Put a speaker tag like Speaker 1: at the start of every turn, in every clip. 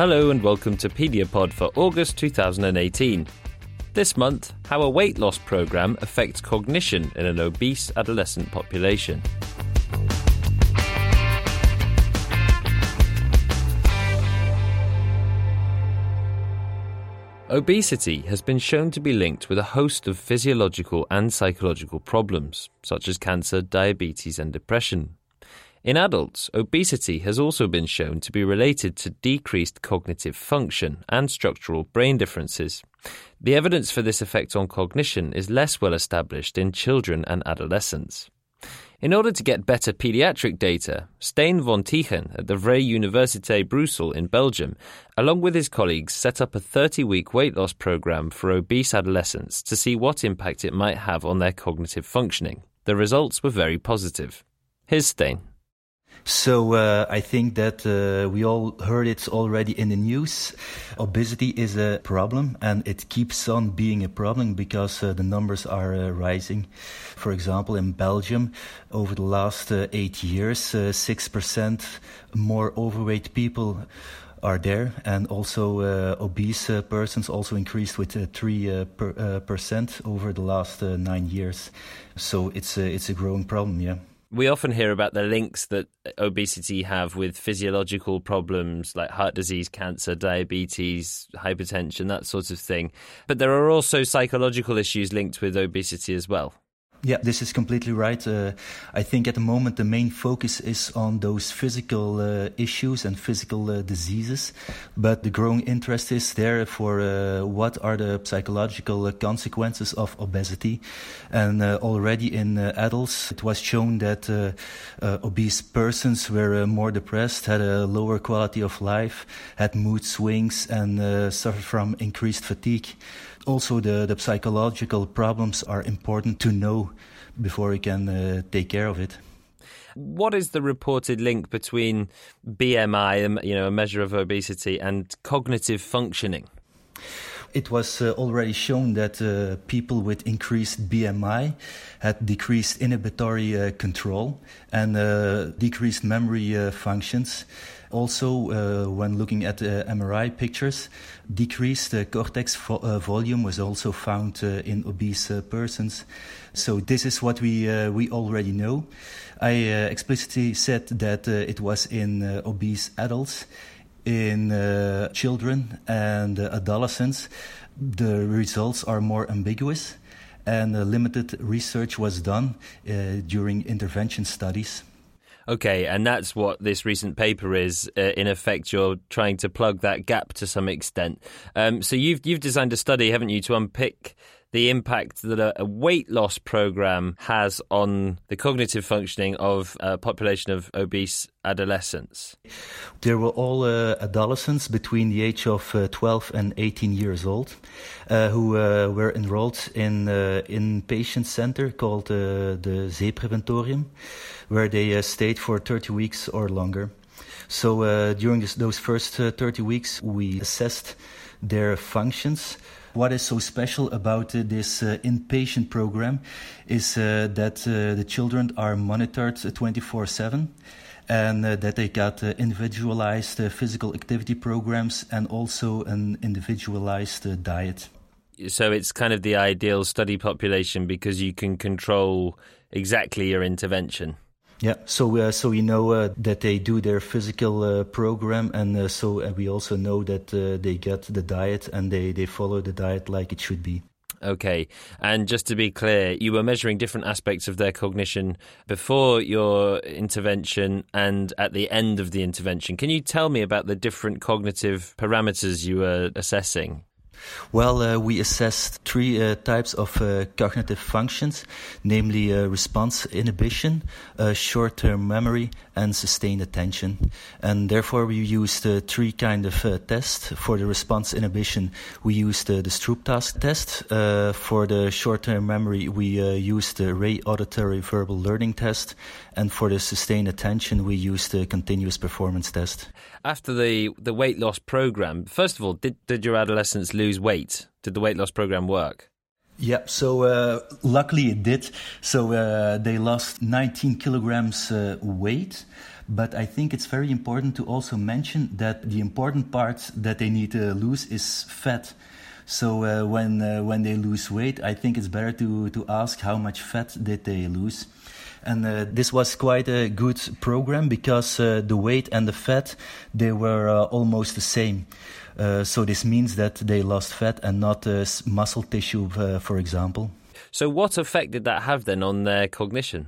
Speaker 1: Hello and welcome to Pediapod for August 2018. This month, how a weight loss program affects cognition in an obese adolescent population. Obesity has been shown to be linked with a host of physiological and psychological problems, such as cancer, diabetes, and depression. In adults, obesity has also been shown to be related to decreased cognitive function and structural brain differences. The evidence for this effect on cognition is less well established in children and adolescents. In order to get better pediatric data, Stijn Vantieghem at the Vrije Universiteit Brussels in Belgium, along with his colleagues, set up a 30 week weight loss program for obese adolescents to see what impact it might have on their cognitive functioning. The results were very positive. Here's Stijn.
Speaker 2: So uh, I think that uh, we all heard it already in the news. Obesity is a problem, and it keeps on being a problem because uh, the numbers are uh, rising. For example, in Belgium, over the last uh, eight years, uh, six percent more overweight people are there, and also obese persons also increased with three per, percent over the last nine years. So it's a, it's a growing problem, yeah
Speaker 1: we often hear about the links that obesity have with physiological problems like heart disease, cancer, diabetes, hypertension, that sort of thing. But there are also psychological issues linked with obesity as well.
Speaker 2: Yeah, this is completely right. Uh, I think at the moment the main focus is on those physical uh, issues and physical uh, diseases, but the growing interest is there for uh, what are the psychological uh, consequences of obesity. And uh, already in adults, it was shown that obese persons were more depressed, had a lower quality of life, had mood swings, and suffered from increased fatigue also the, the psychological problems are important to know before we can uh, take care of it.
Speaker 1: What is the reported link between BMI, you know, a measure of obesity, and cognitive functioning?
Speaker 2: It was uh, already shown that uh, people with increased BMI had decreased inhibitory uh, control and uh, decreased memory uh, functions. Also, uh, when looking at MRI pictures, decreased cortex vo volume was also found in obese persons. So this is what we we already know. I explicitly said that it was in obese adults in uh, children and uh, adolescents, the results are more ambiguous, and uh, limited research was done uh, during intervention studies.
Speaker 1: Okay, and that's what this recent paper is. Uh, in effect, you're trying to plug that gap to some extent. Um, so you've you've designed a study, haven't you, to unpick the impact that a, a, weight loss program has on the cognitive functioning of a population of obese adolescents?
Speaker 2: They were all uh, adolescents between the age of uh, 12 and 18 years old uh, who uh, were enrolled in uh, inpatient center called uh, the Zeepreventorium, where they stayed for 30 weeks or longer. So during this, those first 30 weeks, we assessed their functions what is so special about uh, this uh, inpatient program is uh, that uh, the children are monitored 24 7 and uh, that they got uh, individualized physical activity programs and also an individualized diet.
Speaker 1: So it's kind of the ideal study population because you can control exactly your intervention.
Speaker 2: Yeah, so uh, so we know uh, that they do their physical uh, program, and uh, so uh, we also know that uh, they get the diet and they, they follow the diet like it should be.
Speaker 1: Okay. And just to be clear, you were measuring different aspects of their cognition before your intervention and at the end of the intervention. Can you tell me about the different cognitive parameters you were assessing?
Speaker 2: Well, uh, we assessed three uh, types of uh, cognitive functions, namely uh, response inhibition, uh, short-term memory, and sustained attention. And therefore, we used uh, three kind of tests. For the response inhibition, we used the Stroop task test. for the short-term memory, we used the Rey auditory verbal learning test, and for the sustained attention, we used the continuous performance test.
Speaker 1: After the the weight loss program, first of all, did did your adolescents lose weight? Did the weight loss program work?
Speaker 2: Yeah, so uh, luckily it did. So uh, they lost 19 kilograms uh, weight. But I think it's very important to also mention that the important part that they need to lose is fat. So uh, when uh, when they lose weight, I think it's better to to ask how much fat did they lose. And uh, this was quite a good program because the weight and the fat they were almost the same. Uh, so this means that they lost fat and not uh, muscle tissue, uh, for example.
Speaker 1: So what effect did that have then on their cognition?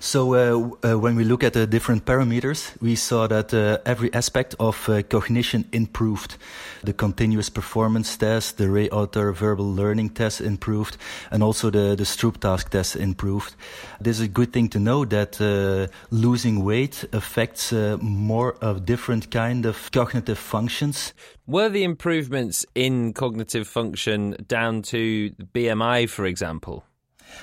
Speaker 2: So uh, uh, when we look at the different parameters, we saw that uh, every aspect of uh, cognition improved. The continuous performance test, the Rey Auditory verbal learning test improved, and also the, the Stroop task test improved. This is a good thing to know that uh, losing weight affects uh, more of different kind of cognitive functions.
Speaker 1: Were the improvements in cognitive function down to BMI, for example?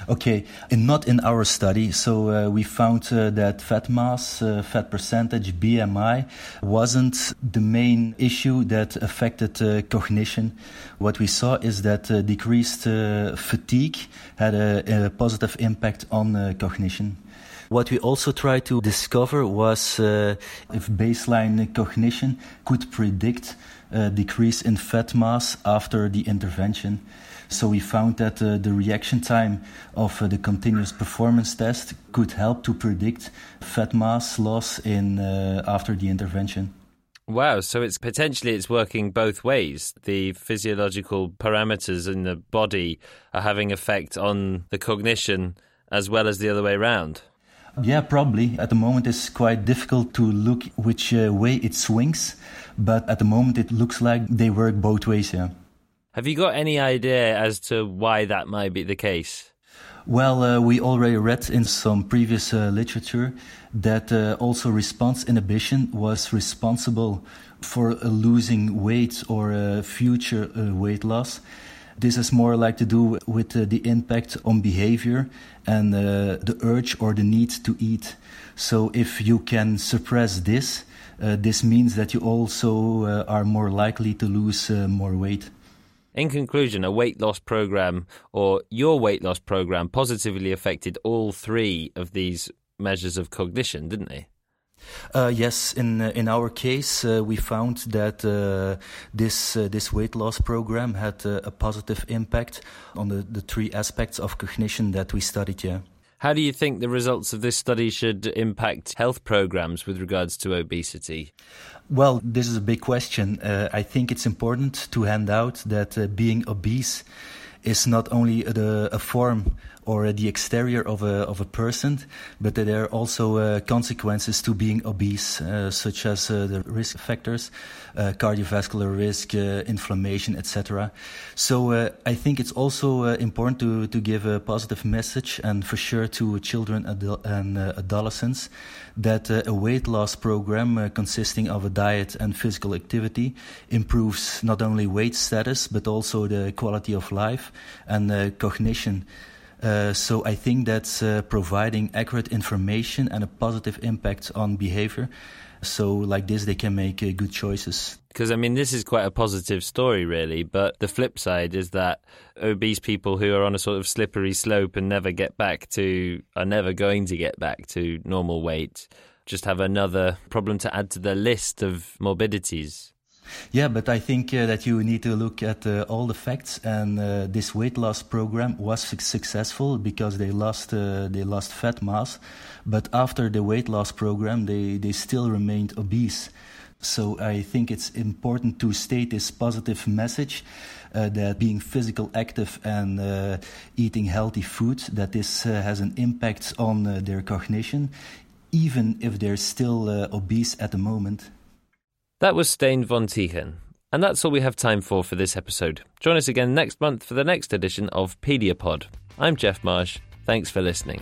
Speaker 2: Okay, and not in our study. So uh, we found uh, that fat mass, uh, fat percentage, BMI wasn't the main issue that affected uh, cognition. What we saw is that uh, decreased uh, fatigue had a, a, positive impact on cognition. What we also tried to discover was if baseline cognition could predict a decrease in fat mass after the intervention. So we found that uh, the reaction time of uh, the continuous performance test could help to predict fat mass loss in uh, after the intervention.
Speaker 1: Wow, so it's potentially it's working both ways. The physiological parameters in the body are having effect on the cognition as well as the other way around.
Speaker 2: Yeah, probably. At the moment, it's quite difficult to look which uh, way it swings, but at the moment, it looks like they work both ways. Yeah.
Speaker 1: Have you got any idea as to why that might be the case?
Speaker 2: Well, uh, we already read in some previous uh, literature that uh, also response inhibition was responsible for losing weight or uh, future uh, weight loss. This is more like to do with uh, the impact on behavior and the urge or the need to eat. So, if you can suppress this, this means that you also are more likely to lose more weight.
Speaker 1: In conclusion, a weight loss program or your weight loss program positively affected all three of these measures of cognition, didn't they?
Speaker 2: Uh, yes, in in our case, uh, we found that uh, this uh, this weight loss program had uh, a positive impact on the, the three aspects of cognition that we studied. Yeah.
Speaker 1: How do you think the results of this study should impact health programs with regards to obesity?
Speaker 2: Well, this is a big question. Uh, I think it's important to hand out that uh, being obese is not only the, a form or the exterior of a, of a person, but there are also uh, consequences to being obese, uh, such as uh, the risk factors, uh, cardiovascular risk, uh, inflammation, etc. So uh, I think it's also important to, to give a positive message, and for sure to children and adolescents, that a weight loss program consisting of a diet and physical activity improves not only weight status, but also the quality of life and cognition. Uh, so I think that's uh, providing accurate information and a positive impact on behavior. So like this, they can make uh, good choices.
Speaker 1: Because I mean, this is quite a positive story, really. But the flip side is that obese people who are on a sort of slippery slope and never get back to, are never going to get back to normal weight, just have another problem to add to the list of morbidities.
Speaker 2: Yeah, but I think uh, that you need to look at uh, all the facts, and uh, this weight loss program was successful because they lost uh, they lost fat mass, but after the weight loss program, they they still remained obese. So I think it's important to state this positive message uh, that being physical active and uh, eating healthy food that this has an impact on their cognition, even if they're still obese at the moment.
Speaker 1: That was Stijn Vantieghem. And that's all we have time for for this episode. Join us again next month for the next edition of Pediapod. I'm Jeff Marsh. Thanks for listening.